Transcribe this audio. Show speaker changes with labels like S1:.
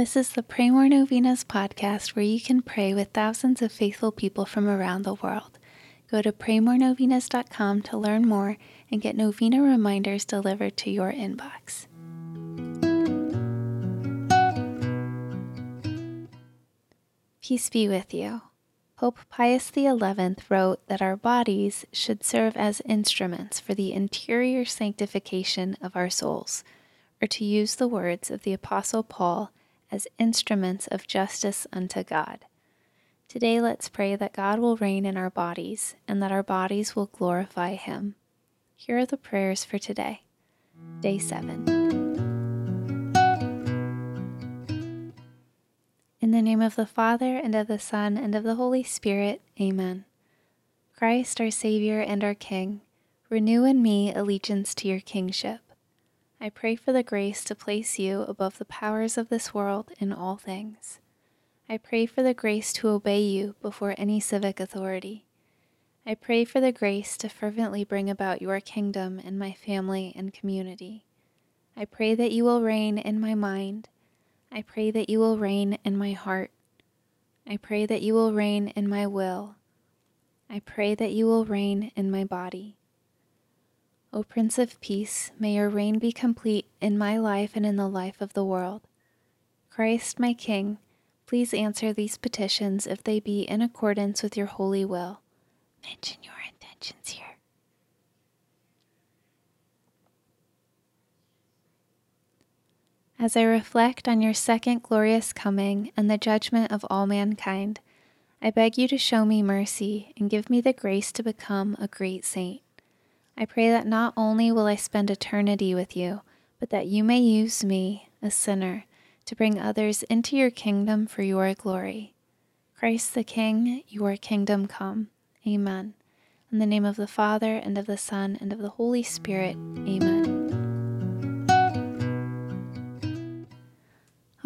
S1: This is the Pray More Novenas podcast where you can pray with thousands of faithful people from around the world. Go to praymorenovenas.com to learn more and get novena reminders delivered to your inbox. Peace be with you. Pope Pius XI wrote that our bodies should serve as instruments for the interior sanctification of our souls, or to use the words of the Apostle Paul, as instruments of justice unto God. Today, let's pray that God will reign in our bodies and that our bodies will glorify Him. Here are the prayers for today. Day 7. In the name of the Father, and of the Son, and of the Holy Spirit, Amen. Christ, our Savior and our King, renew in me allegiance to your kingship. I pray for the grace to place you above the powers of this world in all things. I pray for the grace to obey you before any civic authority. I pray for the grace to fervently bring about your kingdom in my family and community. I pray that you will reign in my mind. I pray that you will reign in my heart. I pray that you will reign in my will. I pray that you will reign in my body. O Prince of Peace, may your reign be complete in my life and in the life of the world. Christ, my King, please answer these petitions if they be in accordance with your holy will. Mention your intentions here. As I reflect on your second glorious coming and the judgment of all mankind, I beg you to show me mercy and give me the grace to become a great saint. I pray that not only will I spend eternity with you, but that you may use me, a sinner, to bring others into your kingdom for your glory. Christ the King, your kingdom come. Amen. In the name of the Father, and of the Son, and of the Holy Spirit. Amen.